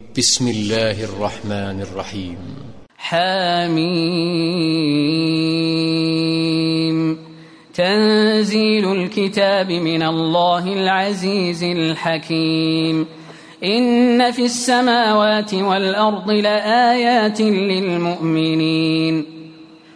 بسم الله الرحمن الرحيم حميم تنزيل الكتاب من الله العزيز الحكيم إن في السماوات والأرض لآيات للمؤمنين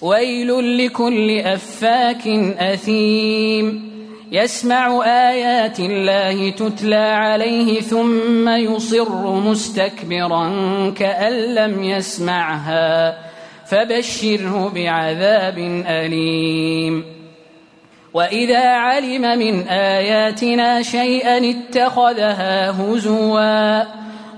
ويل لكل أفاك أثيم. يسمع آيات الله تتلى عليه ثم يصر مستكبرا كأن لم يسمعها. فبشره بعذاب أليم. وإذا علم من آياتنا شيئا اتخذها هزوا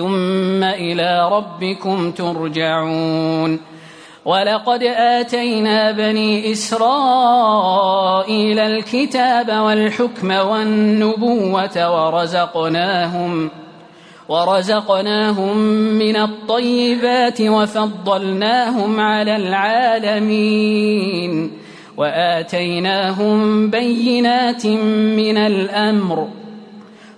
ثم إلى ربكم ترجعون. ولقد آتينا بني إسرائيل الكتاب والحكم والنبوة ورزقناهم ورزقناهم من الطيبات وفضلناهم على العالمين وآتيناهم بينات من الأمر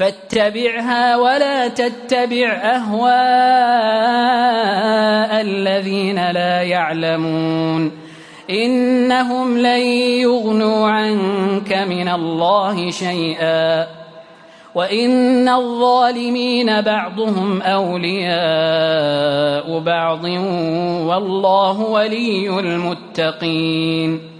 فاتبعها ولا تتبع أهواء الذين لا يعلمون. إنهم لن يغنوا عنك من الله شيئا. وإن الظالمين بعضهم أولياء بعض والله ولي المتقين.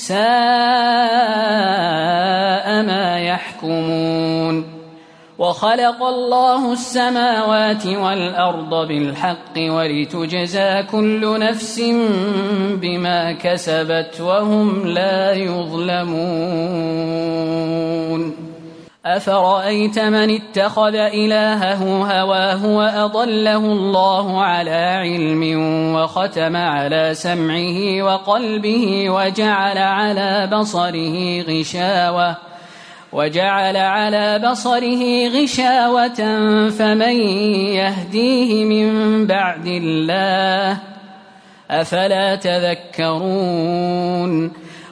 ساء ما يحكمون وخلق الله السماوات والأرض بالحق ولتجزى كل نفس بما كسبت وهم لا يظلمون أفرأيت من اتخذ إلهه هواه وأضله الله على علم وختم على سمعه وقلبه وجعل على بصره غشاوةً وجعل على بصره غشاوة فمن يهديه من بعد الله أفلا تذكرون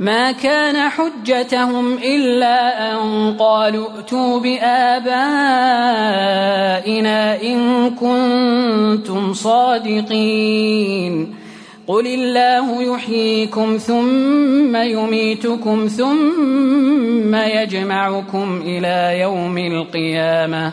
ما كان حجتهم إلا أن قالوا ائتوا بآبائنا إن كنتم صادقين. قل الله يحييكم ثم يميتكم ثم يجمعكم إلى يوم القيامه.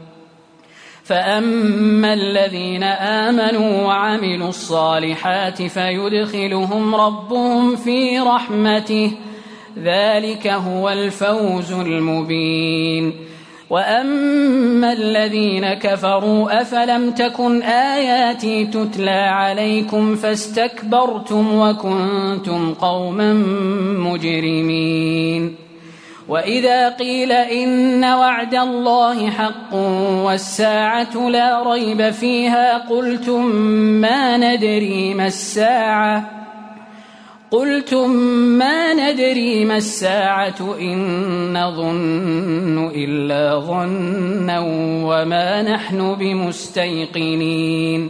فأما الذين آمنوا وعملوا الصالحات فيدخلهم ربهم في رحمته ذلك هو الفوز المبين واما الذين كفروا افلم تكن اياتي تتلى عليكم فاستكبرتم وكنتم قوما مجرمين وإذا قيل إن وعد الله حق والساعة لا ريب فيها قلتم ما ندري ما الساعة قلتم ما ندري ما الساعة إن نظن إلا ظنا وما نحن بمستيقنين